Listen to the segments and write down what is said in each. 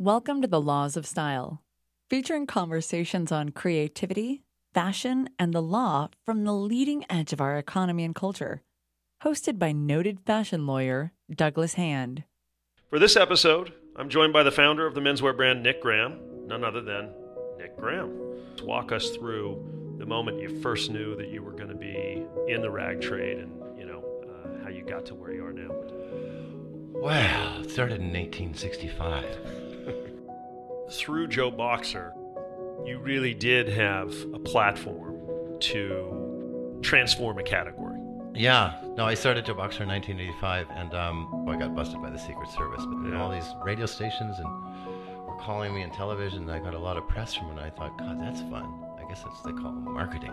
Welcome to the Laws of Style, featuring conversations on creativity, fashion, and the law from the leading edge of our economy and culture. Hosted by noted fashion lawyer Douglas Hand. For this episode, I'm joined by the founder of the menswear brand Nick Graham, none other than Nick Graham. To walk us through the moment you first knew that you were going to be in the rag trade and, you know, uh, how you got to where you are now. Well, it started in 1865. Through Joe Boxer, you really did have a platform to transform a category. Yeah, no, I started Joe Boxer in 1985, and um, I got busted by the Secret Service. But Yeah. all these radio stations and were calling me on television, and I got a lot of press from it. And I thought, God, that's fun. I guess that's what they call marketing.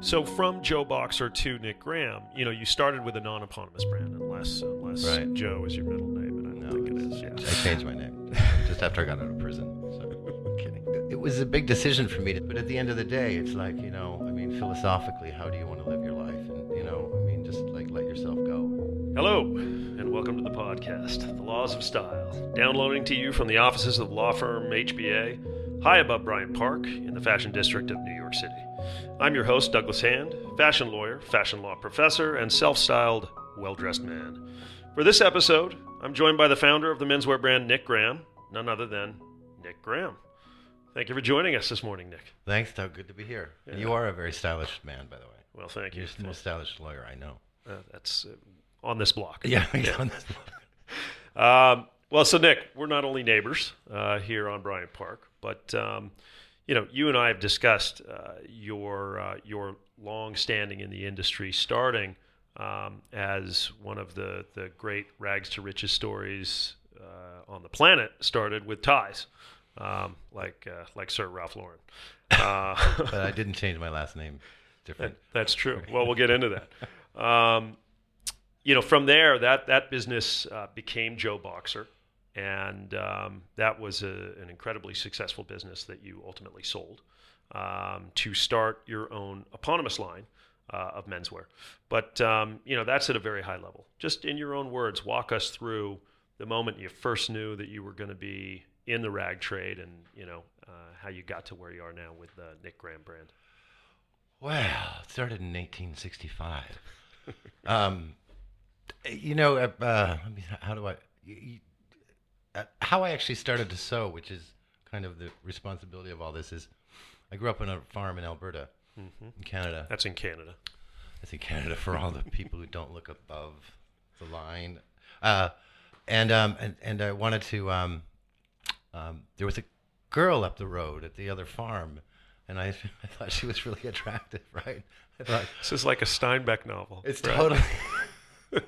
So from Joe Boxer to Nick Graham, you know, you started with a non-eponymous brand, unless unless Right. Joe is your middle name, and I don't No, think it is. it's- I changed my name just after I got out of prison. So, I'm kidding. It was a big decision for me, to, but at the end of the day, it's like you know, I mean, philosophically, how do you want to live your life? And you know, I mean, just like let yourself go. Hello, and welcome to the podcast, The Laws of Style. Downloading to you from the offices of law firm HBA, high above Bryant Park in the fashion district of New York City. I'm your host, Douglas Hand, fashion lawyer, fashion law professor, and self styled, well dressed man. For this episode, I'm joined by the founder of the menswear brand Nick Graham, none other than Nick Graham. Thank you for joining us this morning, Nick. Thanks, Doug. Good to be here. Yeah. You are a very stylish man, by the way. Well, thank you. You're the most stylish lawyer I know. Uh, that's uh, on this block. Yeah, on this Um, well, so Nick, we're not only neighbors uh, here on Bryant Park, but um, you know, you and I have discussed uh, your uh, your long standing in the industry, starting um, as one of the the great rags to riches stories uh, on the planet. Started with ties, um, like uh, like Sir Ralph Lauren. Uh, but I didn't change my last name. Different. that, that's true. Well, we'll get into that. Um, you know, from there, that that business uh, became Joe Boxer, and um, that was a, an incredibly successful business that you ultimately sold um, to start your own eponymous line uh, of menswear. But um, you know, that's at a very high level. Just in your own words, walk us through the moment you first knew that you were going to be in the rag trade, and you know uh, how you got to where you are now with the Nick Graham brand. Well, it started in 1865. um, you know, uh, uh, let me, how do I? You, uh, how I actually started to sew, which is kind of the responsibility of all this, is I grew up on a farm in Alberta, in Canada. That's in Canada. That's in Canada for all the people who don't look above the line. Uh, and um, and and I wanted to. Um, um, there was a girl up the road at the other farm, and I, I thought she was really attractive, right? I thought This is like a Steinbeck novel. it's right? totally.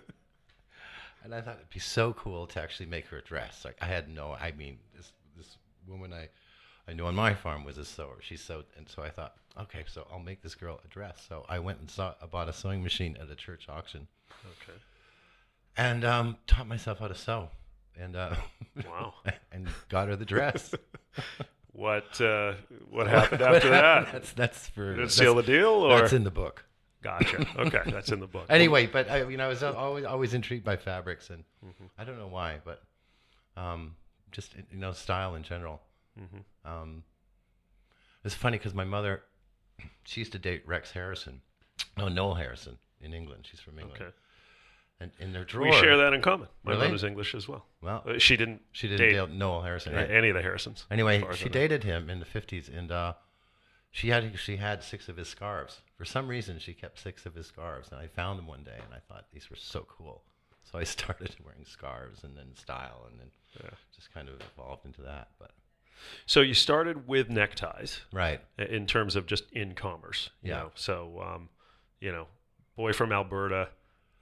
and I thought it'd be so cool to actually make her a dress. Like I had no, I mean, this this woman I I knew on my farm was a sewer. She sewed, and so I thought, okay, so I'll make this girl a dress. So I went and saw, I bought a sewing machine at a church auction, Okay. And um, taught myself how to sew, and uh, Wow. and got her the dress. What uh, what happened after that? That's that's for Did seal the deal, or that's in the book. gotcha? Okay, that's in the book. anyway, but I, you know, I was always always intrigued by fabrics, and Mm-hmm. I don't know why, but um, just you know, style in general. Mm-hmm. Um, it's funny because my mother, she used to date Rex Harrison, no Noel Harrison in England. She's from England, Okay, and in their drawer, we share that in common. My Really? mother's English as well. Well, Uh, she didn't. she didn't date Noel Harrison. Right? any of the Harrisons. Anyway, as far as she dated him in the fifties, and uh, she had she had six of his scarves. For some reason, she kept six of his scarves, and I found them one day, and I thought these were so cool. So I started wearing scarves, and then style, and then Yeah. just kind of evolved into that. But So you started with neckties right, in terms of just in commerce. You Yeah. Know? So um, you know, boy from Alberta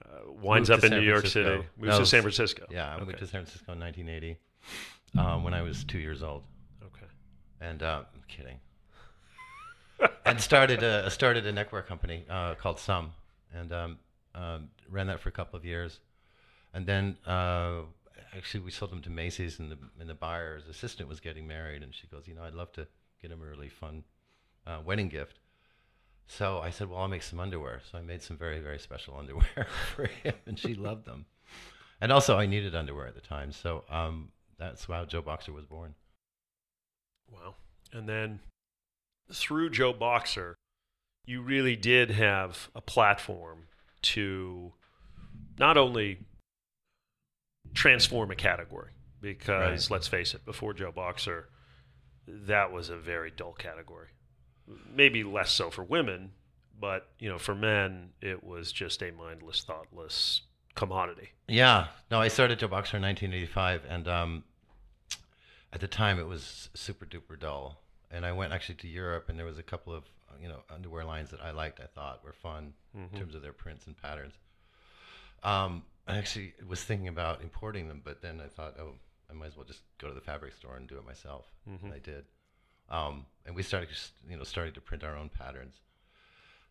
uh, winds up in San New York Francisco. City, moves to San Francisco. yeah, I okay. went to San Francisco in 1980 um, when I was two years old, Okay. and uh, I'm kidding. and started a started a neckwear company uh, called Sum, and um, um, ran that for a couple of years, and then uh, actually we sold them to Macy's, and the and the buyer's assistant was getting married, and she goes, you know, I'd love to get him a really fun uh, wedding gift. So I said, well, I'll make some underwear. So I made some very very special underwear for him, and she loved them. And also, I needed underwear at the time, so um, that's how Joe Boxer was born. Wow. And then through Joe Boxer, you really did have a platform to not only transform a category, because Right. let's face it, before Joe Boxer, that was a very dull category. Maybe less so for women, but you know, for men, it was just a mindless, thoughtless commodity. Yeah, no, I started Joe Boxer in 1985, and um, at the time it was super duper dull. And I went actually to Europe, and there was a couple of you know underwear lines that I liked. I thought were fun in terms of their prints and patterns. Um, I actually was thinking about importing them, but then I thought, oh, I might as well just go to the fabric store and do it myself. And I did. Um, and we started, just, you know, starting to print our own patterns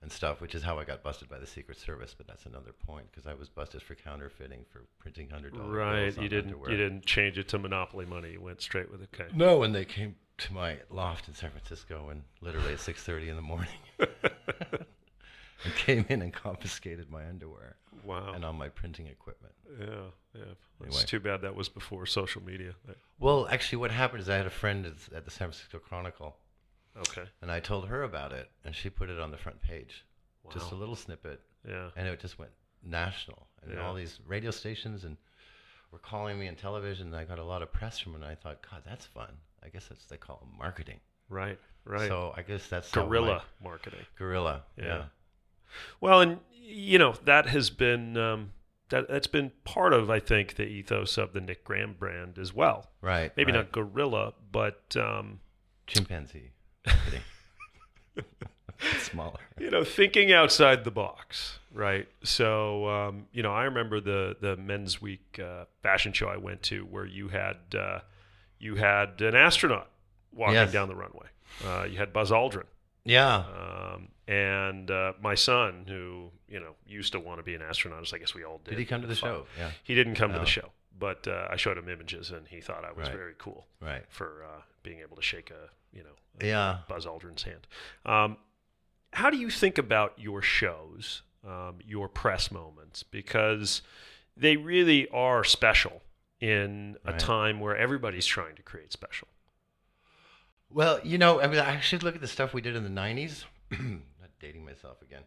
and stuff, which is how I got busted by the Secret Service. But that's another point because I was busted for counterfeiting for printing hundred dollars. Right. You didn't. You didn't change it to monopoly money. You went straight with okay. No, and they came to my loft in San Francisco, and literally at six thirty in the morning, and came in and confiscated my underwear Wow. and all my printing equipment. Yeah, yeah. It's Anyway. too bad that was before social media. Well, actually, what happened is I had a friend at- the San Francisco Chronicle, Okay. and I told her about it, and she put it on the front page, Wow. just a little snippet, Yeah. and it just went national, and Yeah. all these radio stations and were calling me on television. And I got a lot of press from it. And I thought, God, that's fun. I guess that's they call marketing. Right. Right. So I guess that's Guerrilla marketing. Guerrilla. Yeah. yeah. Well, and you know that has been um, that that's been part of I think the ethos of the Nick Graham brand as well. Right. Maybe right. not gorilla, but um, chimpanzee. Smaller. you know, thinking outside the box, right? So, um, you know, I remember the the Men's Week uh, fashion show I went to where you had uh, you had an astronaut walking Yes. down the runway. Uh, you had Buzz Aldrin, Yeah. um, and uh, my son, who you know used to want to be an astronaut, as I guess we all did. Did he come to the Fun. show? Yeah. He didn't come to the show, but uh, I showed him images, and he thought I was Right. very cool Right. for uh, being able to shake a you know a Yeah. Buzz Aldrin's hand. Um, how do you think about your shows, um, your press moments, because they really are special in a Right. time where everybody's trying to create special. Well, you know, I mean, I should look at the stuff we did in the '90s. Dating myself again,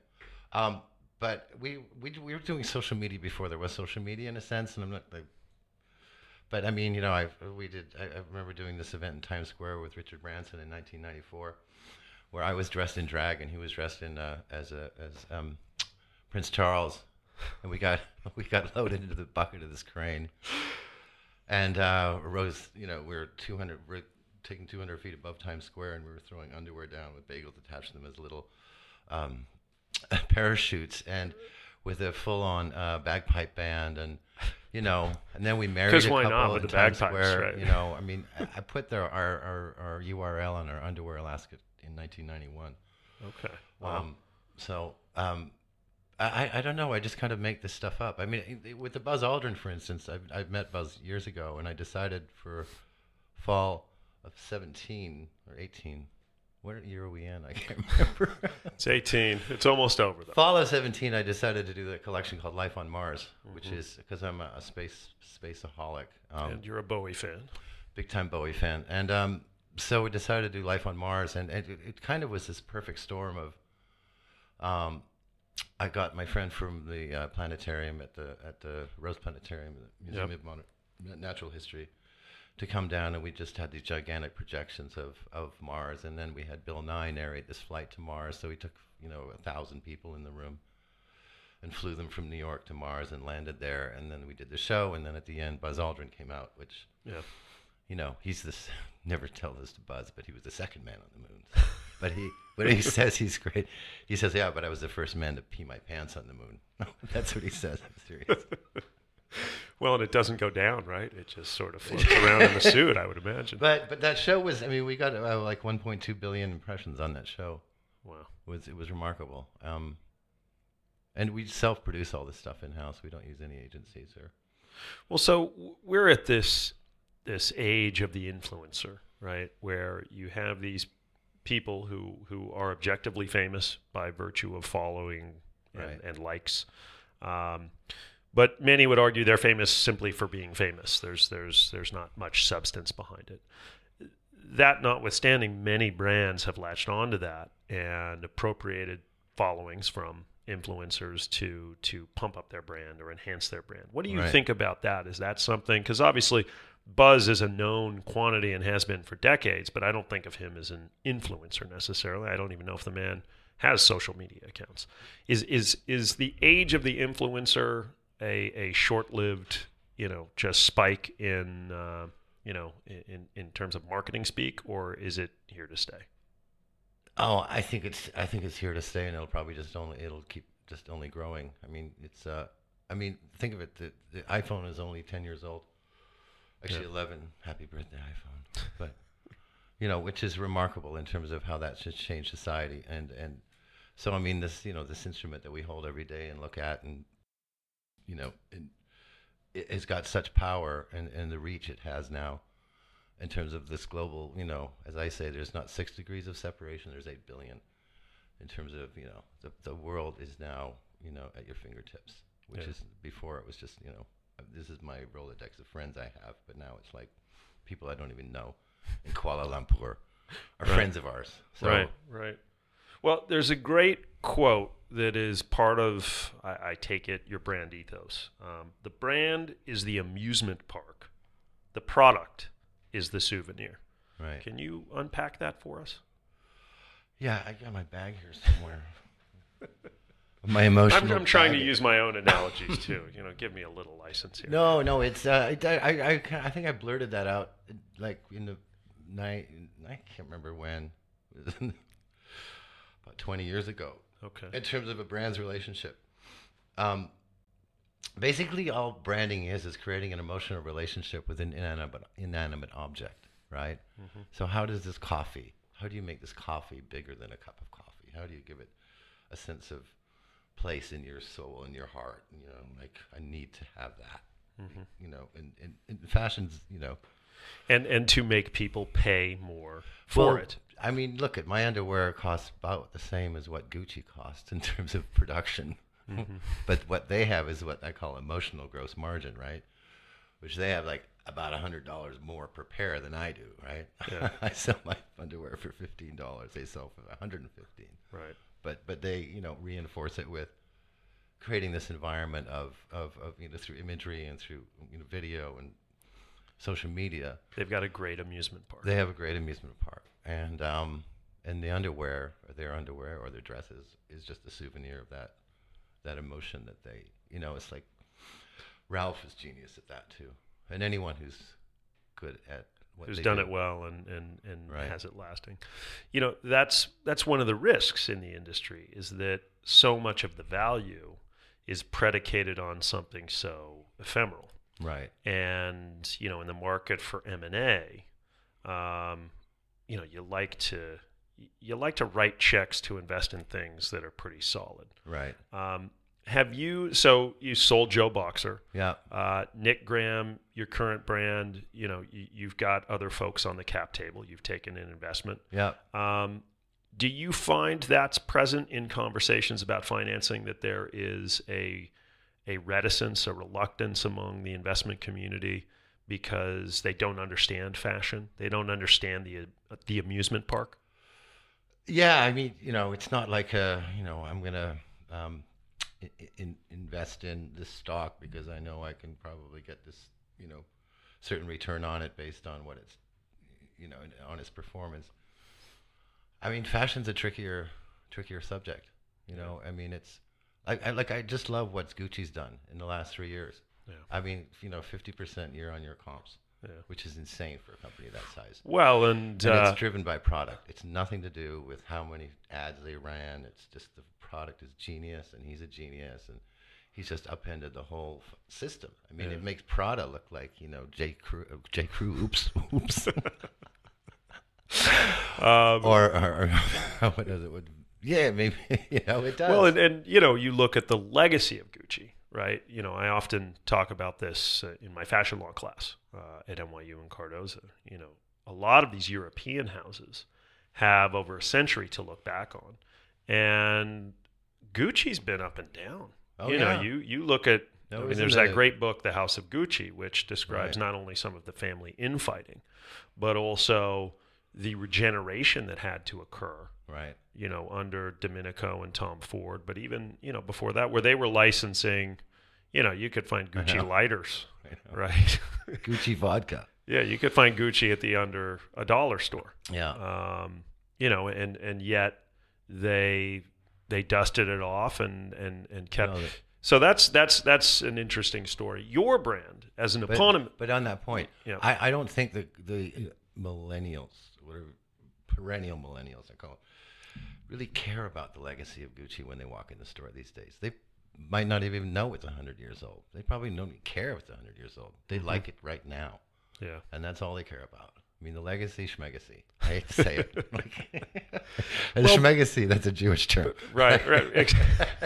um, but we, we we were doing social media before there was social media in a sense, and I'm not like. But I mean, you know, I we did. I, I remember doing this event in Times Square with Richard Branson in 1994, where I was dressed in drag and he was dressed in uh, as a as um, Prince Charles, and we got we got loaded into the bucket of this crane, and uh, rose. You know, we were 200. We're taking 200 feet above Times Square, and we were throwing underwear down with bagels attached to them as little um, parachutes, and with a full-on uh, bagpipe band, and you know, and then we married a why couple not the Times bagpipes, Square. right? You know, I mean, I, I put their our, our our URL on our underwear Alaska in 1991. Okay. Wow. Um, so um, I, I don't know. I just kind of make this stuff up. I mean, with the Buzz Aldrin, for instance, I've, I've met Buzz years ago, and I decided for fall of 17 or 18. What year are we in? I can't remember. it's 18. It's almost over though. fall of 17, I decided to do the collection called Life on Mars, which is because I'm a, a space spaceaholic. Um, and you're a Bowie fan. big time Bowie fan. And um, so we decided to do Life on Mars, and it, it kind of was this perfect storm of. Um, I got my friend from the uh, planetarium at the at the Rose Planetarium, the Museum Yep. of Modern, Natural History, to come down, and we just had these gigantic projections of of Mars, and then we had Bill Nye narrate this flight to Mars. So we took you know a thousand people in the room. And flew them from New York to Mars and landed there, and then we did the show, and then at the end, Buzz Aldrin came out, which Yeah. you know, he's this. Never tell this to Buzz, but he was the second man on the moon. but he, when he says he's great, he says, "Yeah, but I was the first man to pee my pants on the moon." That's what he says. I'm serious. Well, and it doesn't go down, right? It just sort of floats around in the suit, I would imagine. But but that show was. I mean, we got uh, like 1.2 billion impressions on that show. Wow. It was it was remarkable. Um, and we self-produce all this stuff in house. We don't use any agencies or. Well, so we're at this this age of the influencer, right? Where you have these people who who are objectively famous by virtue of following and, Right. and likes. Um, but many would argue they're famous simply for being famous. There's there's there's not much substance behind it. That notwithstanding, many brands have latched onto that and appropriated followings from influencers to to pump up their brand or enhance their brand. What do you Right. think about that? Is that something because obviously Buzz is a known quantity and has been for decades, but I don't think of him as an influencer necessarily. I don't even know if the man has social media accounts. Is is is the age of the influencer a a short-lived, you know, just spike in uh, you know, in in terms of marketing speak or is it here to stay? Oh, I think it's I think it's here to stay, and it'll probably just only it'll keep just only growing. I mean, it's uh, I mean, think of it. The, the iPhone is only ten years old. Actually, Yeah. eleven. Happy birthday, iPhone! But you know, which is remarkable in terms of how that's just changed society, and and so I mean, this you know this instrument that we hold every day and look at, and you know, it has got such power and and the reach it has now in terms of this global, you know, as I say, there's not six degrees of separation, there's eight billion. In terms of, you know, the, the world is now, you know, at your fingertips, which Yeah. is before it was just, you know, this is my Rolodex of friends I have, but now it's like people I don't even know in Kuala Lumpur are Right. friends of ours. So, right, right. Well, there's a great quote that is part of, I, I take it, your brand ethos. Um, the brand is the amusement park, the product is the souvenir. Right. Can you unpack that for us? Yeah, I got my bag here somewhere. my emotional. I'm, I'm trying to use my own analogies too. You know, give me a little license here. No, no, it's uh, I, I, I, I think I blurted that out like in the night. I can't remember when. About 20 years ago. Okay. In terms of a brand's relationship, um, basically all branding is is creating an emotional relationship with an inanimate inanimate object, right? So how does this coffee? How do you make this coffee bigger than a cup of coffee? How do you give it a sense of place in your soul in your heart? You know, like I need to have that. You know, and, and, and fashion's, you know, And and to make people pay more for well, it. I mean, look at my underwear costs about the same as what Gucci costs in terms of production. Mm-hmm. but what they have is what I call emotional gross margin, right? Which they have like about a hundred dollars more per pair than I do, right? Yeah. I sell my underwear for fifteen dollars. They sell for one hundred and fifteen. Right. But but they you know reinforce it with creating this environment of, of, of you know through imagery and through you know video and social media They've got a great amusement park. they have a great amusement park, and um, and the underwear, or their underwear, or their dresses, is just a souvenir of that that emotion that they, you know, it's like Ralph is genius at that too, and anyone who's good at what who's done do. it well and and and Right. has it lasting. You know, that's that's one of the risks in the industry is that so much of the value is predicated on something so ephemeral. Right? And you know, in the market for M and A, um, you know, you like to you like to write checks to invest in things that are pretty solid. Right. Um, have you? So you sold Joe Boxer. Yeah. Uh, Nick Graham, your current brand, you know, you, you've got other folks on the cap table. You've taken an investment. Yeah. Um, do you find that's present in conversations about financing that there is a a reticence, a reluctance among the investment community because they don't understand fashion, they don't understand the the amusement park? Yeah, I mean, you know, it's not like a, you know, I'm gonna um, in, in, invest in this stock because I know I can probably get this, you know, certain return on it based on what it's, you know, on its performance. I mean, fashion's a trickier, trickier subject. You know, I mean, it's like I like I just love what Gucci's done in the last three years. Yeah. I mean, you know, fifty percent year on year comps, Yeah. which is insane for a company that size. Well, and, And uh, it's driven by product. It's nothing to do with how many ads they ran. It's just the product is genius, and he's a genius, and he's just upended the whole f- system. I mean, Yeah. it makes Prada look like you know J Crew. uh, J Crew. Oops, oops. um, or, or, or what does it? Would yeah, maybe you know it does. Well, and, and you know, you look at the legacy of Gucci, right? You know, I often talk about this uh, in my fashion law class uh, at NYU in Cardozo. You know, a lot of these European houses have over a century to look back on, and Gucci's been up and down. Oh, you know, you you look at No, I mean, there's that the- great book, The House of Gucci, which describes Right. not only some of the family infighting, but also the regeneration that had to occur Right. you know, under Domenico and Tom Ford, but even, you know, before that, where they were licensing, you know, you could find Gucci lighters, right? Gucci vodka. yeah, you could find Gucci at the under a dollar store, Yeah. um, you know, and and yet they they dusted it off and and and kept. No, that- so that's that's that's an interesting story. Your brand as an But, eponymous, but on that point, Yeah. I, I don't think the the millennials, whatever perennial millennials I call it, really care about the legacy of Gucci when they walk in the store these days. They might not even know it's hundred years old. They probably don't even care if it's hundred years old. They Mm-hmm. like it right now, yeah, and that's all they care about. I mean, the legacy, schmegacy. I hate to say it. Like, and schmegacy, that's a Jewish term. right, right.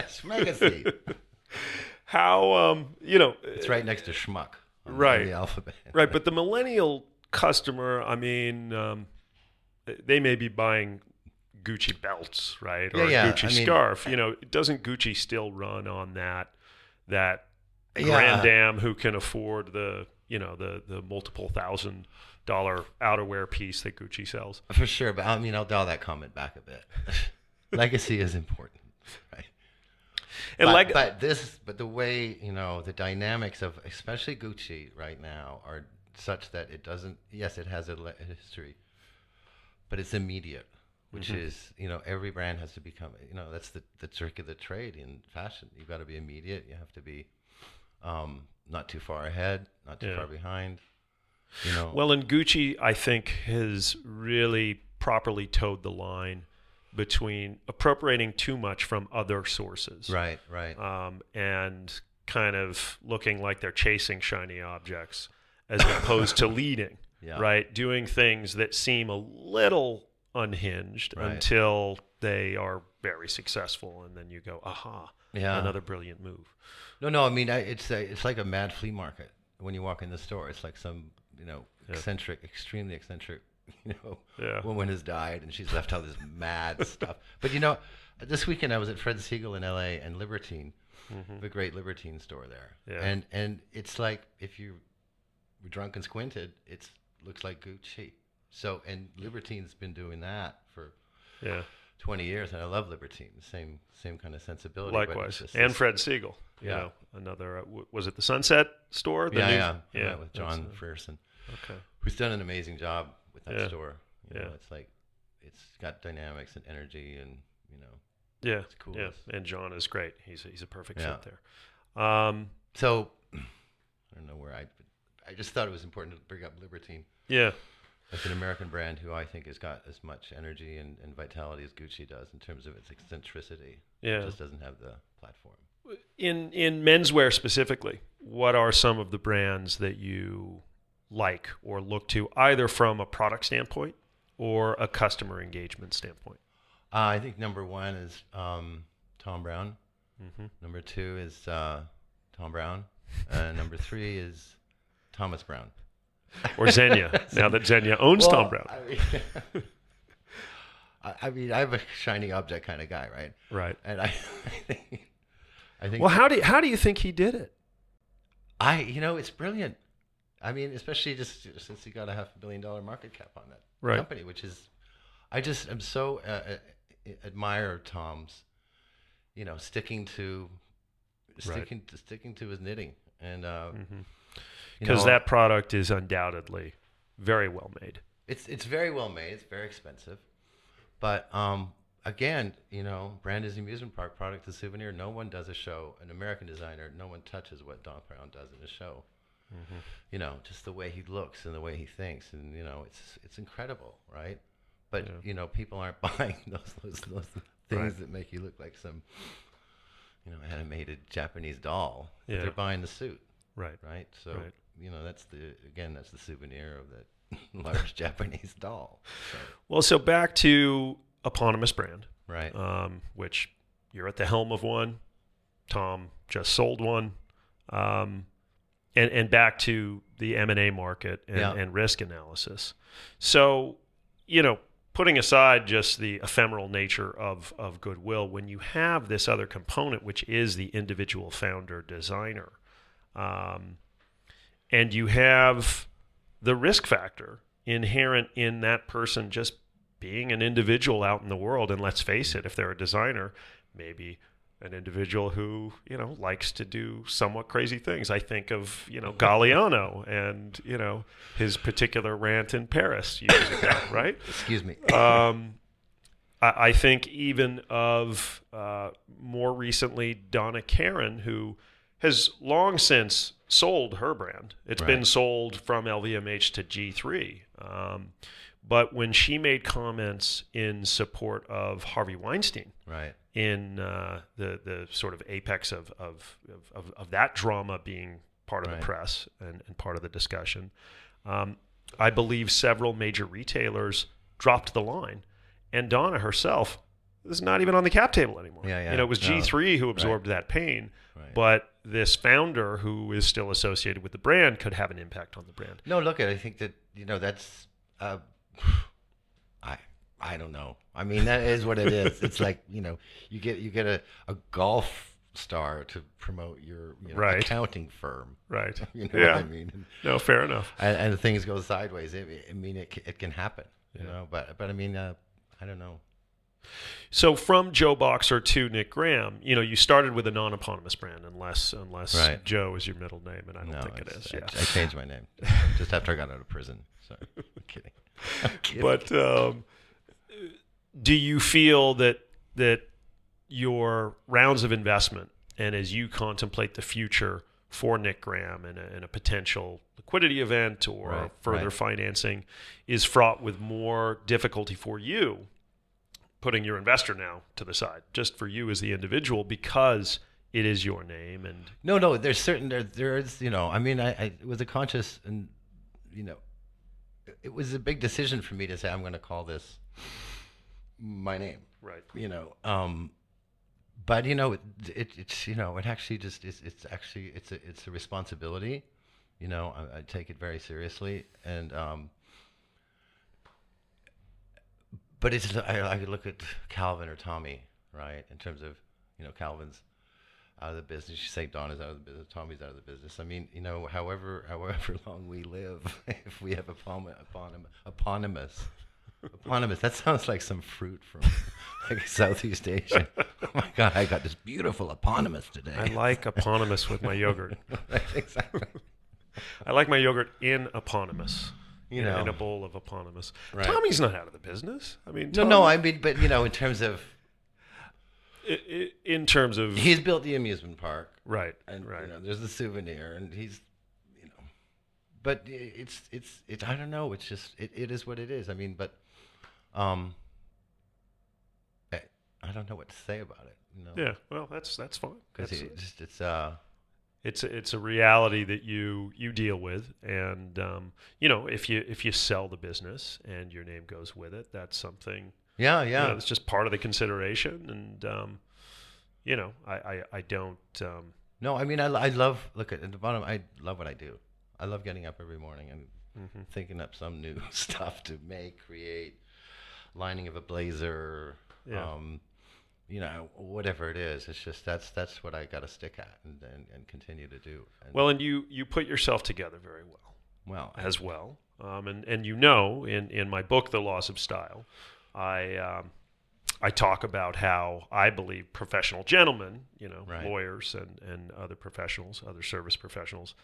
schmegacy. How um, you know, It's right next to schmuck on, Right. the alphabet. right but the millennial customer i mean um, they may be buying gucci belts right or Yeah, yeah, a gucci I mean- scarf you know doesn't gucci still run on that that Yeah. grand dam who can afford the you know the the multiple thousand dollar outerwear piece that gucci sells For sure, but um, I mean, I'll dial that comment back a bit. Legacy is important, right? and but, like but this, but the way you know the dynamics of especially Gucci right now are such that it doesn't. Yes, it has a history, but it's immediate, which Mm-hmm. is you know every brand has to become. You know that's the the trick of the trade in fashion. You've got to be immediate. You have to be um, not too far ahead, not too Yeah. far behind. You know. Well, and Gucci, I think, has really properly toed the line between appropriating too much from other sources, right, right. um, and kind of looking like they're chasing shiny objects as opposed to leading, Yeah. right? Doing things that seem a little unhinged Right. until they are very successful, and then you go, aha, Yeah. another brilliant move. No, no. I mean, I, it's a, it's like a mad flea market when you walk in the store. It's like some you know eccentric, extremely eccentric, you know, Yeah. woman has died and she's left all this mad stuff. But you know, this weekend I was at Fred Segal in L.A. and Libertine, mm-hmm. the great Libertine store there. Yeah. And and it's like if you were drunk and squinted, it looks like Gucci. So and Libertine's been doing that for Yeah, 20 years, and I love Libertine. Same same kind of sensibility. likewise. And Fred Segal, you Yeah. know, another. Uh, w- was it the Sunset store? The yeah, new- yeah, yeah, yeah, with John uh, Frierson. Okay. who's done an amazing job with that Yeah. store. You know, Yeah. it's like it's got dynamics and energy, and you know. Yeah, It's cool. yeah, and John is great. He's he's a perfect fit there. Um, So I don't know where I. I just thought it was important to bring up Libertine yeah, as an American brand who I think has got as much energy and, and vitality as Gucci does in terms of its eccentricity. Yeah. It just doesn't have the platform. in in menswear specifically, what are some of the brands that you like or look to, either from a product standpoint or a customer engagement standpoint? Uh, I think number one is um, Thom Browne. Mm-hmm. Number two is uh, Thom Browne. And number three is Thomas Brown. Or Zegna, now that Zegna owns Thom Browne, I mean, I, I mean, I'm a shiny object kind of guy, right? right? And I, I think, I think, Well, how do you, how do you think he did it? I, you know, it's brilliant. I mean, especially just since he got a half a billion dollar market cap on that Right. company, which is, I just am so uh, uh, admire Thom's, you know, sticking to, Right. sticking to sticking to his knitting, and uh, You Because know, that product is undoubtedly very well made. It's it's very well made. It's very expensive, but um, again, you know, brand is amusement park, product is souvenir. No one does a show. An American designer, no one touches what Thom Browne does in a show. You know, just the way he looks and the way he thinks, and you know, it's it's incredible, right? But Yeah. you know, people aren't buying those those, those things Right. that make you look like some, you know, animated Japanese doll. Yeah. They're buying the suit, Right. right? So Right. You know, that's the again, that's the souvenir of that large Japanese doll. So, Well, so back to eponymous brand, right. um, which you're at the helm of one. Tom just sold one, um, and and back to the M and A market and, Yeah. and risk analysis. So, you know, putting aside just the ephemeral nature of of goodwill, when you have this other component, which is the individual founder designer, Um, and you have the risk factor inherent in that person just being an individual out in the world. And let's face it, if they're a designer, maybe an individual who you know likes to do somewhat crazy things. I think of you know Galliano and you know his particular rant in Paris years ago, right? Excuse me. Um, I, I think even of uh, more recently Donna Karan who has long since sold her brand. It's been sold from LVMH to G3. Um, but when she made comments in support of Harvey Weinstein, Right. in uh, the the sort of apex of of, of, of that drama being part of Right. the press and, and part of the discussion. Um, I believe several major retailers dropped the line, and Donna herself is not even on the cap table anymore. Yeah, yeah. You know, it was No. G3 who absorbed that pain, Right. but this founder who is still associated with the brand could have an impact on the brand. No, look at. I think that you know that's. Uh, I I don't know. I mean, that is what it is. It's like you know, you get you get a, a golf star to promote your you know, Right. accounting firm. Right. You know yeah. what I mean? No, fair enough. and, and things go sideways. I I mean, it it can happen. You know, but but I mean, uh, I don't know. So from Joe Boxer to Nick Graham, you know, you started with a non-eponymous brand, unless unless Right. Joe is your middle name, and I don't no, think it's- I, Yeah. I changed my name just after I got out of prison. Sorry, I'm kidding. I'm kidding. but um, do you feel that that your rounds of investment and as you contemplate the future for Nick Graham and a, and a potential liquidity event or Right, further right. financing is fraught with more difficulty for you, putting your investor now to the side, just for you as the individual because it is your name and No, no. There's certain there there is you know. I mean, I, I it was a conscious and you know, it- it was a big decision for me to say I'm going to call this my name. right. You know, um, but you know, it, it it's you know, it actually just is. It's actually it's a it's a responsibility. You know, I, I take it very seriously, and um, but it's I, I look at Calvin or Tommy, right? In terms of you know, Calvin's out of the business. You say Don is out of the business. Tommy's out of the business. I mean, you know, however however long we live, if we have eponym, eponym, eponymous, eponymous, that sounds like some fruit from like Southeast Asia. Oh my God, I got this beautiful eponymous today. I like eponymous with my yogurt. exactly. I like my yogurt in eponymous. You in- in a bowl of eponymous. Right. Tommy's not out of the business. I mean, No, Tommy- no, I mean, but you know, in terms of in terms of he's built the amusement park, right, and right. you know, there's the souvenir, and he's, you know, but it's it's it's I don't know. It's just it, it is what it is. I mean, but, um, I, I don't know what to say about it. You know, yeah, well, that's that's fine. because it just it's uh it's a, it's a reality that you you deal with, and um, you know if you if you sell the business and your name goes with it, that's something. yeah You yeah know, it's just part of the consideration, and um, you know, I I, I don't. Um, no I mean I, I love look at, at the bottom I love what I do. I love getting up every morning and mhm. thinking up some new stuff to make, create, lining of a blazer, Yeah. um, you know, whatever it is. It's just that's that's what I got to stick at and, and, and continue to do. And, Well, and you you put yourself together very well. well, I- as well. Um, and and you know, in in my book, The Laws of Style, I um, I talk about how I believe professional gentlemen, you know, Right. lawyers and and other professionals, other service professionals,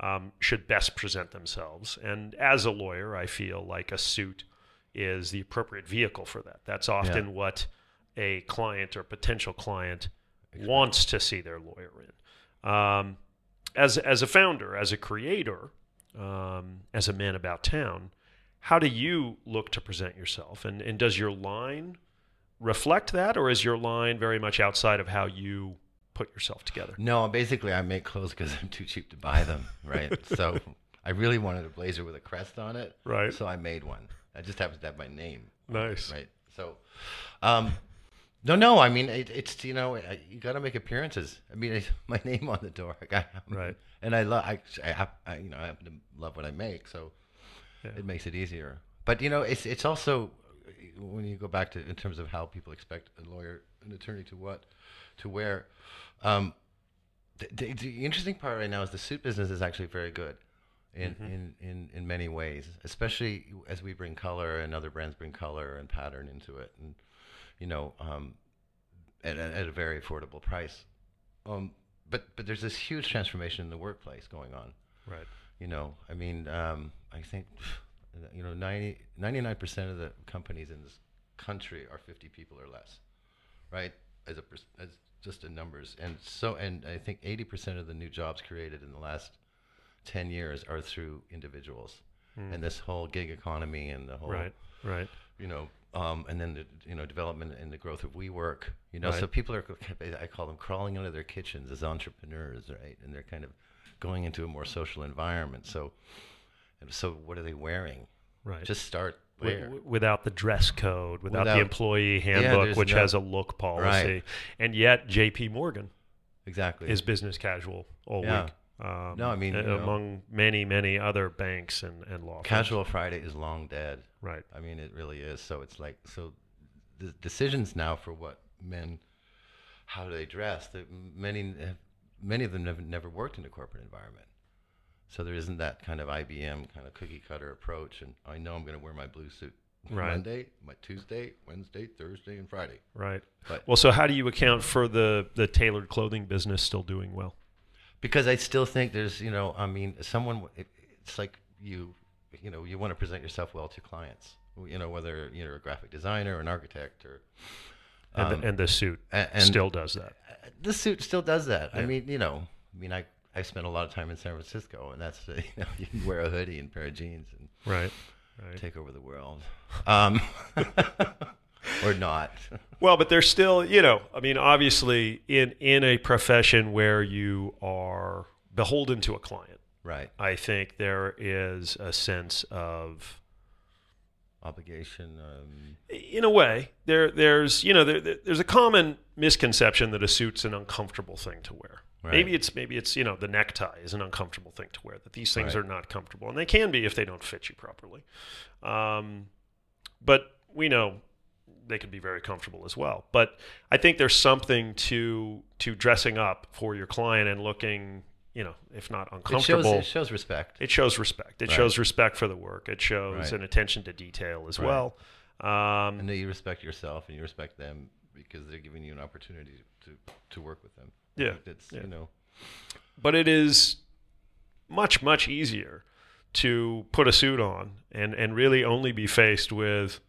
um, should best present themselves. And as a lawyer, I feel like a suit is the appropriate vehicle for that. That's often what a client or potential client wants to see their lawyer in. Um, as as a founder, as a creator, um, as a man about town, how do you look to present yourself? And and does your line reflect that, or is your line very much outside of how you put yourself together? no, basically I make clothes because I'm too cheap to buy them, right? so I really wanted a blazer with a crest on it, Right. So I made one. I just happens to have my name, Nice. right? So, um, no, no. I mean, it, it's you know, I, you got to make appearances. I mean, it's my name on the door, I got, Right. And I love, I, I, I, you know, I happen to love what I make, so Yeah. it makes it easier. But you know, it's it's also when you go back to in terms of how people expect a lawyer, an attorney to what, to wear. Um, the, the, the interesting part right now is the suit business is actually very good in, Mm-hmm. in, in, in many ways, especially as we bring color and other brands bring color and pattern into it, and you know, um, at, a- at a very affordable price. Um, but but there's this huge transformation in the workplace going on. Right. You know, I mean, um, I think, you know, 90, 99% of the companies in this country are 50 people or less, right? As a pers- as just in numbers, and so and I think 80% of the new jobs created in the last 10 years are through individuals, and this whole gig economy and the whole Right. Right. you know, um, and then the you know development and the growth of WeWork, you know, Right. so people are I call them crawling out of their kitchens as entrepreneurs, right? And they're kind of going into a more social environment. So, so what are they wearing? Right. Just start where? w- without the dress code, without, the employee handbook, there's which no- has a look policy, Right. and yet J.P. Morgan exactly. is business casual all Yeah. week. Um, No, I mean, a- you know- among many, many other banks and, and law firms. Casual Friday is long dead. Right. I mean, it really is. So it's like so the decisions now for what men, how do they dress? That many have, many of them never never worked in a corporate environment. So there isn't that kind of IBM kind of cookie cutter approach. And I know I'm going to wear my blue suit Right. Monday, my Tuesday, Wednesday, Thursday, and Friday. Right. But- well, so how do you account for the, the tailored clothing business still doing well? Because I still think there's, you know, I mean, someone, it, it's like you, you know, you want to present yourself well to clients, you know, whether you're a graphic designer or an architect or, And, um, the, and the suit and still does that. the suit still does that. I mean, you know, I mean, I, I spent a lot of time in San Francisco and that's, you know, you can wear a hoodie and pair of jeans and Right. Right. take over the world. Um, or not. Well, but there's still, you know, I mean, obviously, in in a profession where you are beholden to a client, right. I think there is a sense of, Obligation. Um, in a way, there there's you know there, there- there's a common misconception that a suit's an uncomfortable thing to wear. Right. Maybe it's maybe it's you know the necktie is an uncomfortable thing to wear. That these things Right. are not comfortable, and they can be if they don't fit you properly. Um, but we know they can be very comfortable as well. But I think there's something to to dressing up for your client and looking, you know, if not it shows, uncomfortable, it shows respect. it shows respect. It Right. shows respect for the work. It shows Right. an attention to detail as Right. well. Um, and that you respect yourself and you respect them because they're giving you an opportunity to, to work with them. Yeah, That's, yeah. you know, but it is much much easier to put a suit on and and really only be faced with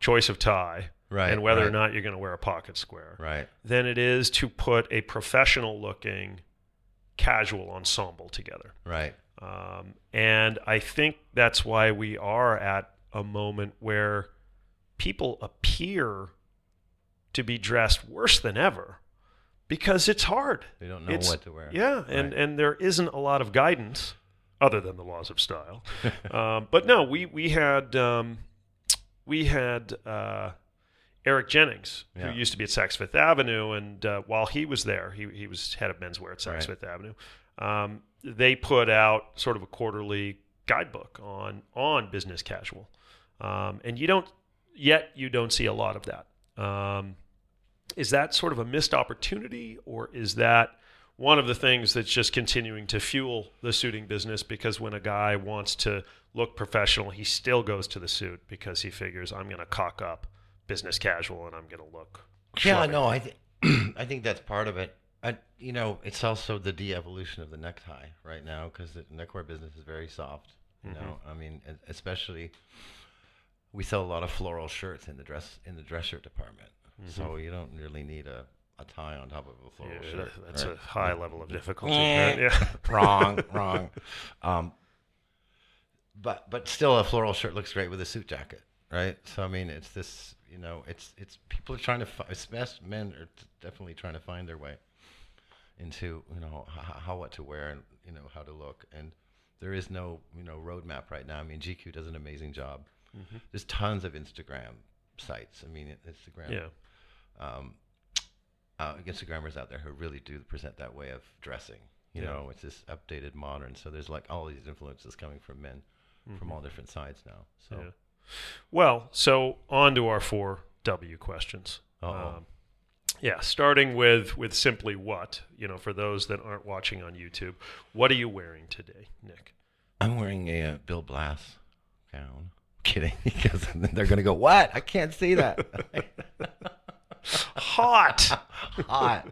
choice of tie Right, and whether or not you're going to wear a pocket square right. than it is to put a professional looking casual ensemble together Right. um, and I think that's why we are at a moment where people appear to be dressed worse than ever because it's hard. They don't know It's- what to wear. Yeah, and, Right. and there isn't a lot of guidance other than the laws of style. um, but no, we we had um, we had uh, Eric Jennings, Yeah. who used to be at Saks Fifth Avenue, and uh, while he was there, he he was head of menswear at Saks Right. Fifth Avenue. Um, they put out sort of a quarterly guidebook on on business casual, um, and you don't yet you don't see a lot of that. Um, is that sort of a missed opportunity, or is that one of the things that's just continuing to fuel the suiting business? Because when a guy wants to look professional, he still goes to the suit because he figures I'm going to cock up business casual and I'm going to look. Yeah, schlubby." no, I th- I think that's part of it. I, you know, it's also the de-evolution of the necktie right now because the neckwear business is very soft. You know, I mean, especially we sell a lot of floral shirts in the dress in the dress shirt department, so you don't really need a, a tie on top of a floral Yeah, shirt. that's right? a high level of difficulty. Eh. Yeah. wrong, wrong. Um, but but still, a floral shirt looks great with a suit jacket, right? So I mean, it's this, you know, it's it's people are trying to, fi- especially men are t- definitely trying to find their way into, you know, how, how what to wear and you know how to look, and there is no you know roadmap right now. I mean, GQ does an amazing job. There's tons of Instagram sites. I mean, Instagram Yeah. um, uh, Instagrammers out there who really do present that way of dressing. You Yeah. know, it's this updated, modern. So there's like all these influences coming from men from all different sides now. So Mm-hmm. Yeah. Well, so on to our four W questions. Um, Yeah, starting with with simply what you know for those that aren't watching on YouTube, what are you wearing today, Nick? I'm wearing a uh, Bill Blass gown. Kidding, because they're gonna go. What? I can't see that. Hot. Hot.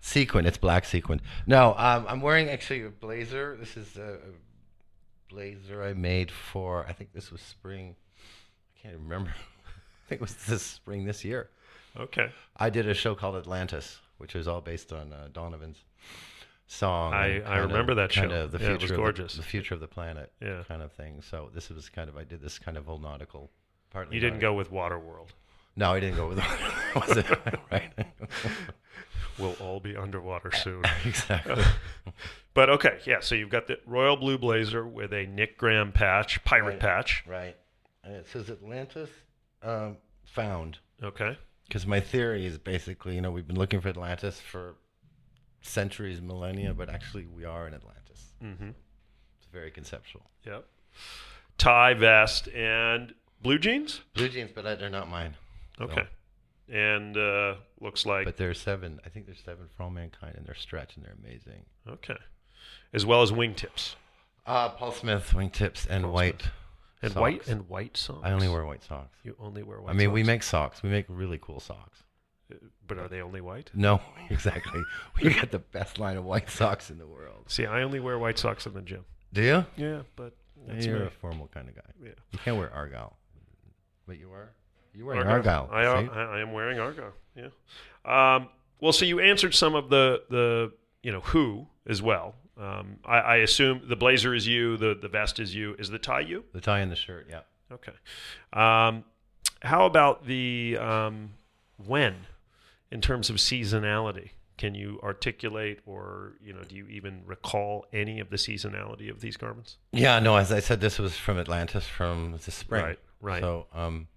Sequin. It's black sequin. No, um, I'm wearing actually a blazer. This is a, a blazer I made for. I think this was spring. I can't remember. I think it was this spring this year. Okay. I did a show called Atlantis, which was all based on uh, Donovan's song. I- I remember of- that kind show. Of the Yeah, it future was of gorgeous. The, the future of the planet. Yeah. Kind of thing. So this was kind of I did this kind of old nautical. Partly. You didn't nautical- go with Waterworld. No, I didn't go with was it right? We'll all be underwater soon. exactly. But okay, yeah. So you've got the royal blue blazer with a Nick Graham patch, pirate Right. patch. Right. And it says Atlantis um, found. Okay. Because my theory is basically, you know, we've been looking for Atlantis for centuries, millennia, but actually we are in Atlantis. Mm-hmm. It's very conceptual. Yep. Tie vest and blue jeans. Blue jeans, but they're not mine. So- Okay. And uh, looks like But there's seven. I think there's seven for all mankind, and they're stretch and they're amazing. okay, as well as wingtips Uh, Paul Smith wingtips and Paul white. and socks. white and white socks. I only wear white socks. You only wear white. I mean, we make socks. We make really cool socks. but are they only white? No, exactly. we got the best line of white socks in the world. See, I only wear white socks in the gym. Do you? Yeah, but that's You're me. a formal kind of guy. Yeah. You can't wear argyle. But you are. You wear Argyle. argyle. I, see? I, I am wearing Argyle. Yeah. Um, well, so you answered some of the the you know who as well. Um, I, I assume the blazer is you, the the vest is you, is the tie you? the tie and the shirt. Yeah. Okay. Um, how about the um, when in terms of seasonality? Can you articulate, or you know, do you even recall any of the seasonality of these garments? Yeah. No, as I said, this was from Atlantis from the spring. Right. Right. So, um,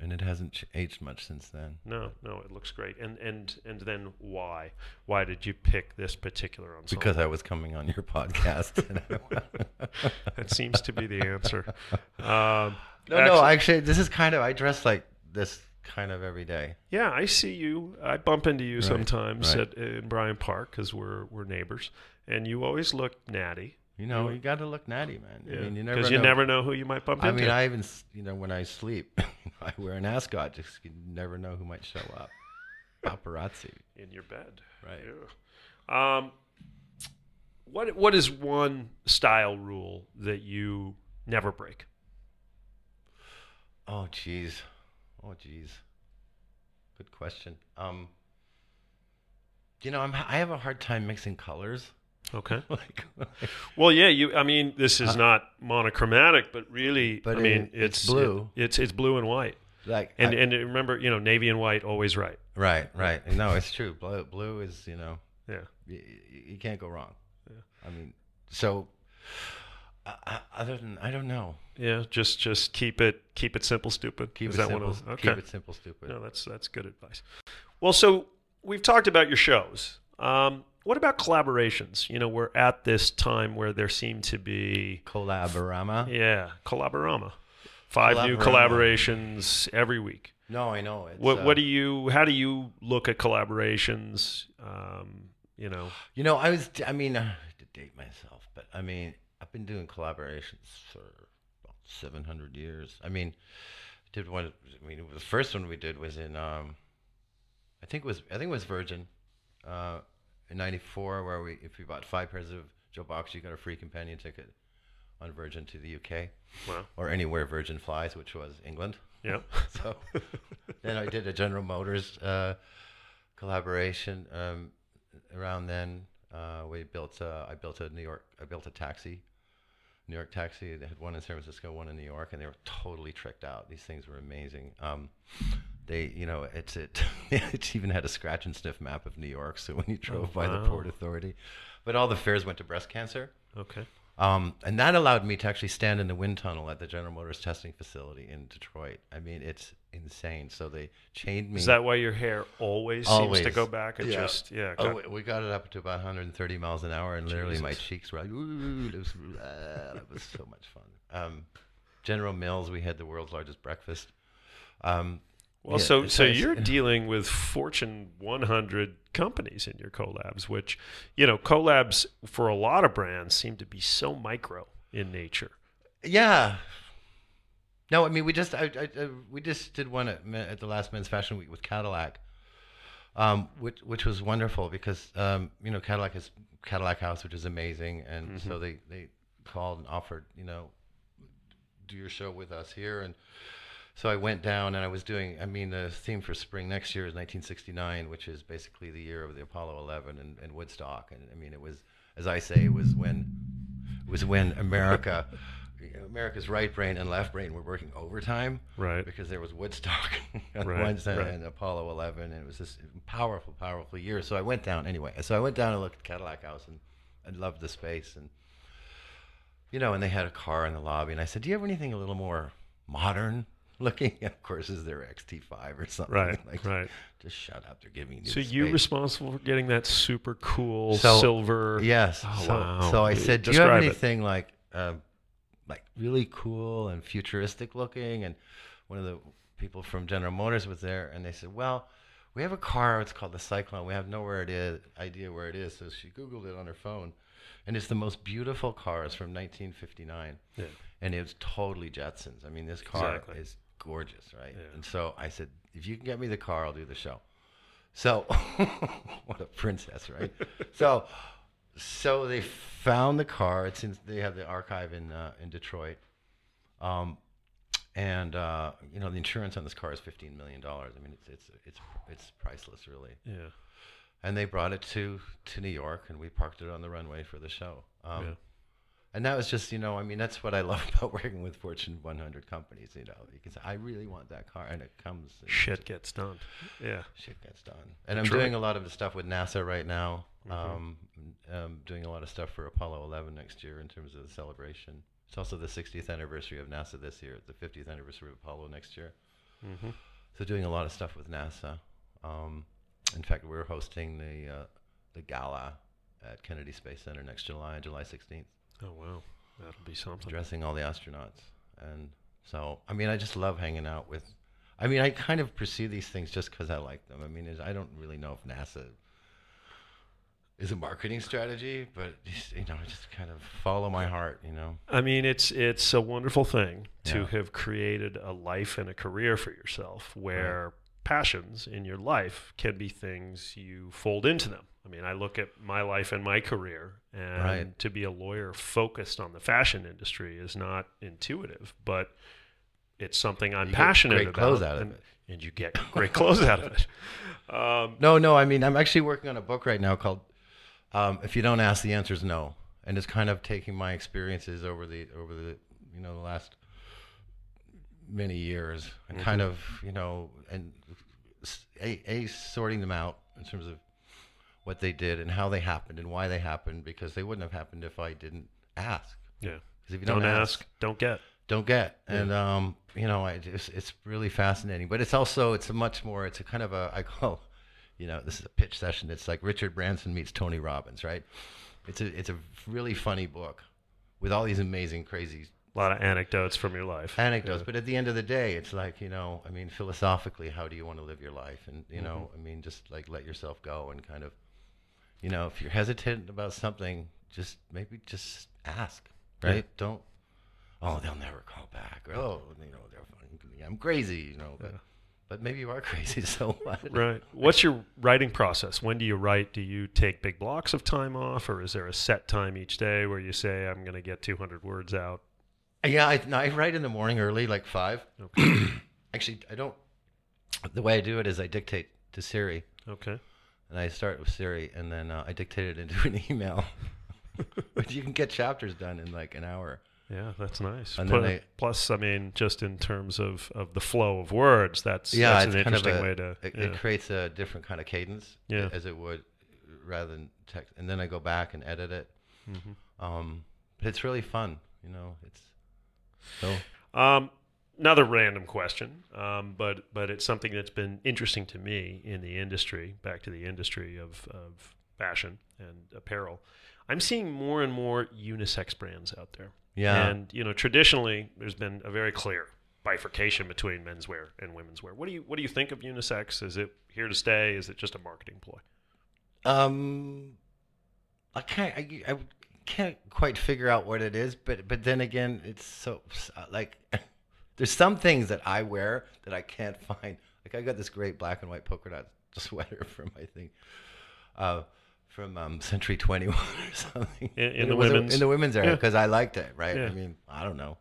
and it hasn't aged much since then. No, no, it looks great. And and and then why? Why did you pick this particular ensemble? Because I was coming on your podcast. that seems to be the answer. Um, no, no. actually- Actually, this is kind of. I dress like this kind of every day. yeah, I see you. I bump into you Right, sometimes right. at in Bryant Park because we're we're neighbors, and you always look natty. You know, You- got to look natty, man. I mean, you never. because you know. never know who you might bump I into. I mean, I even, you know, when I sleep, I wear an ascot just you never know who might show up. Paparazzi. in your bed. Right. Yeah. Um, what what is one style rule that you never break? Oh, jeez. Oh, jeez. Good question. Um, you know, I'm, I have a hard time mixing colors. Okay. like, Well, yeah, you. I mean, this is not monochromatic, but really, Uh, But I mean, it- it's it's blue. it- it's it's blue and white, like, and I- and remember, you know, navy and white always right. right, right. No, it's true. Blue, blue is, you know, Yeah. you, you can't go wrong. Yeah. I mean, so uh, uh, other than I don't know. Yeah, just just keep it keep it simple, stupid. Keep Is it that simple. one of? Okay. Keep it simple, stupid. No, that's that's good advice. Well, so we've talked about your shows. Um, what about collaborations? You know, we're at this time where there seem to be Collaborama. yeah, collaborama, five new collaborations every week. No, I know. It's, What uh, what do you how do you look at collaborations? Um, you know, You know, I was, I mean, uh, to date myself, but I mean, I've been doing collaborations for about 700 years. I mean, did one, I mean, the first one we did was in, um, I think it was, I think it was Virgin, uh, in 94, where we, if you bought five pairs of Joe Box, you got a free companion ticket on Virgin to the UK wow, or anywhere Virgin flies, which was England. yeah, So then I did a General Motors uh, collaboration. Um, around then, uh, we built. Uh, I built a New York. I built a taxi, New York taxi. They had one in San Francisco, one in New York, and they were totally tricked out. These things were amazing. Um, they, you know, it's it. it even had a scratch and sniff map of New York. So when you drove by the. Port Authority, but all the fares went to breast cancer. okay, Um, and that allowed me to actually stand in the wind tunnel at the General Motors testing facility in Detroit. I mean, it's insane. So they chained me. is that why your hair always, seems to go back Yeah. just yeah? Oh, got- we- we got it up to about 130 miles an hour, and literally my cheeks were like, ooh, it was, ah, that was so much fun. Um, General Mills, we had the world's largest breakfast. Um, Well, Yeah, so so nice. you're dealing with Fortune 100 companies in your collabs, which you know collabs for a lot of brands seem to be so micro in nature. Yeah. No, I mean we just I, I, I we just did one at, at the last Men's Fashion Week with Cadillac, um, which which was wonderful because um, you know Cadillac is Cadillac House, which is amazing, and so they they called and offered you know do your show with us here, and so I went down and I was doing. I mean the theme for spring next year is 1969, which is basically the year of the Apollo 11 and, and Woodstock, and I mean it was as I say it was when it was when America, America's right brain and left brain were working overtime. Right. Because there was Woodstock on Right, one side right. and Apollo 11, and it was this powerful, powerful year. So I went down anyway. So I went down and looked at Cadillac House and, and loved the space. And, you know, and they had a car in the lobby. And I said, Do you have anything a little more modern looking? Of course, is there XT5 or something? Right, Like, right. Just shut up. They're giving you So you responsible for getting that super cool So- silver? Yes. Oh, so, wow. so I said, do you have Describe it. anything like, um, like really cool and futuristic looking? And one of the people from General Motors was there, and they said, well, we have a car. It's called the Cyclone. We have no where it is, idea where it is. So she Googled it on her phone, and it's the most beautiful car. It's from 1959, Yeah. and it's totally Jetsons. I mean, this car Exactly. is gorgeous, right? Yeah. And so I said, if you can get me the car, I'll do the show. So, what a princess, right? so, so they found the car. It's in, they have the archive in uh, in Detroit, um, and uh, you know the insurance on this car is fifteen million dollars. I mean, it's it's it's it's priceless, really. Yeah. And they brought it to to New York, and we parked it on the runway for the show. Um, Yeah. And that was just, you know, I mean, that's what I love about working with Fortune 100 companies. You know, you can say, I really want that car, and it comes. and Shit gets done. Yeah. shit gets done. And I'm doing a lot of the stuff with NASA right now. Mhm. Um, um, doing a lot of stuff for Apollo 11 next year in terms of the celebration. It's also the 60th anniversary of NASA this year, the 50th anniversary of Apollo next year. hmm So doing a lot of stuff with NASA. Um, in fact, we're hosting the uh, the gala at Kennedy Space Center next July, July 16th, Oh wow, that'll be something. addressing all the astronauts. And so, I mean, I just love hanging out with. I mean, I kind of pursue these things just because I like them. I mean, I don't really know if NASA is a marketing strategy, but just, you know, I just kind of follow my heart. You know. I mean, it's it's a wonderful thing to Yeah. have created a life and a career for yourself where passions in your life can be things you fold into them. I mean, I look at my life and my career, and Right. to be a lawyer focused on the fashion industry is not intuitive, but it's something I'm passionate about. clothes out of and, and you get great clothes out of it. Um, No, no. I mean, I'm actually working on a book right now called um, "If You Don't Ask, the Answer Is No," and it's kind of taking my experiences over the over the you know the last many years and kind of you know and a sorting them out in terms of what they did and how they happened and why they happened because they wouldn't have happened if I didn't ask. yeah. Because if you Don't, don't, ask, don't get. don't get. And um you know I, it's, it's really fascinating. But it's also it's a much more it's a kind of a i call you know this is a pitch session. It's like richard branson meets tony robbins right? It's a it's a really funny book with all these amazing crazy A lot of anecdotes from your life. anecdotes. But at the end of the day it's like you know i mean philosophically how do you want to live your life? And you know i mean just like let yourself go and kind of you know if you're hesitant about something just maybe just ask Yeah. right don't oh they'll never call back or, oh you know they're fucking, i'm crazy you know but, Yeah. but maybe you are crazy so what Right. What's your writing process? When do you write? Do you take big blocks of time off, or is there a set time each day where you say, I'm going to get 200 words out? yeah I, no, I write in the morning early like five Okay. actually i don't the way i do it is i dictate to siri okay. And I start with Siri, and then uh, I dictate it into an email. but you can get chapters done in like an hour. Yeah, that's nice. And Pl- then they- plus, I mean, just in terms of, of the flow of words, that's, Yeah, that's an interesting a, way to. it, yeah. it creates a different kind of cadence, Yeah. as it would, rather than text. And then I go back and edit it. Mhm. Um, but it's really fun, you know. It's so Um, another random question, um, but but it's something that's been interesting to me in the industry. Back to the industry of of fashion and apparel, I'm seeing more and more unisex brands out there. yeah, And you know, traditionally, there's been a very clear bifurcation between menswear and women's wear. What do you what do you think of unisex? Is it here to stay? Is it just a marketing ploy? Um, I can't. I, I can't quite figure out what it is, but but then again, it's so like there's some things that I wear that I can't find. Like I got this great black and white polka dot sweater from I think. Uh, from um, Century 21 or something. In, in the women's in the women's area Yeah. because I liked it, right? Yeah. I mean, I don't know.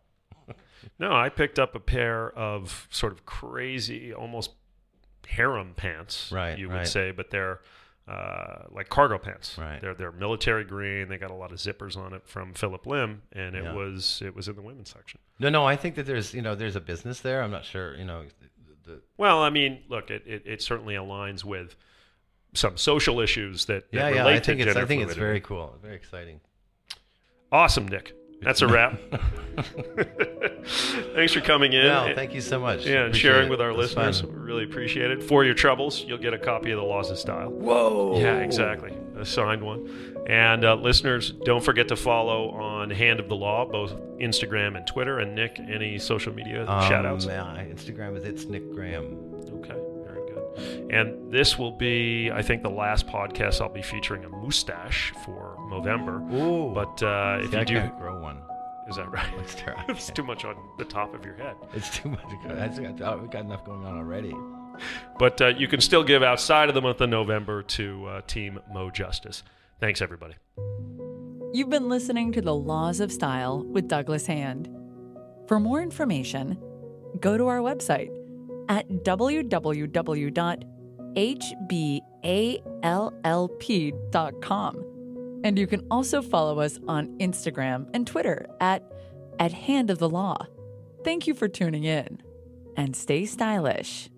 No, I picked up a pair of sort of crazy, almost harem pants, Right, You would right. say, but they're uh, like cargo pants. Right. They're they're military green. They got a lot of zippers on it from Phillip Lim, and it Yeah. was it was in the women's section. No, no, I think that there's you know there's a business there. I'm not sure, you know, the, the, Well, I mean, look, it, it, it certainly aligns with some social issues that, that yeah, yeah. relate I think to it's I think it's very cool, very exciting. awesome, Nick. That's a wrap. Thanks for coming in. No, thank you so much. Yeah, and Appreciate sharing it. with our It was listeners. fun. We really appreciate it. For your troubles, you'll get a copy of the Laws of Style. Whoa. Yeah, exactly. A signed one. And uh, listeners, don't forget to follow on Hand of the Law, both Instagram and Twitter. And Nick, any social media Um, shout outs? Yeah, Instagram is it's Nick Graham. Okay, very good. And this will be, I think, the last podcast I'll be featuring a mustache for November. Ooh. But uh, if See, I you do, can't grow one. Is that right? It's ter- I it's too much on the top of your head. It's too much. I think I- we got enough going on already. But uh, you can still give outside of the month of November to uh, Team Mo Justice. Thanks, everybody. You've been listening to The Laws of Style with Douglas Hand. For more information, go to our website at www.hballp.com. And you can also follow us on Instagram and Twitter at, at Hand of the Law. Thank you for tuning in and stay stylish.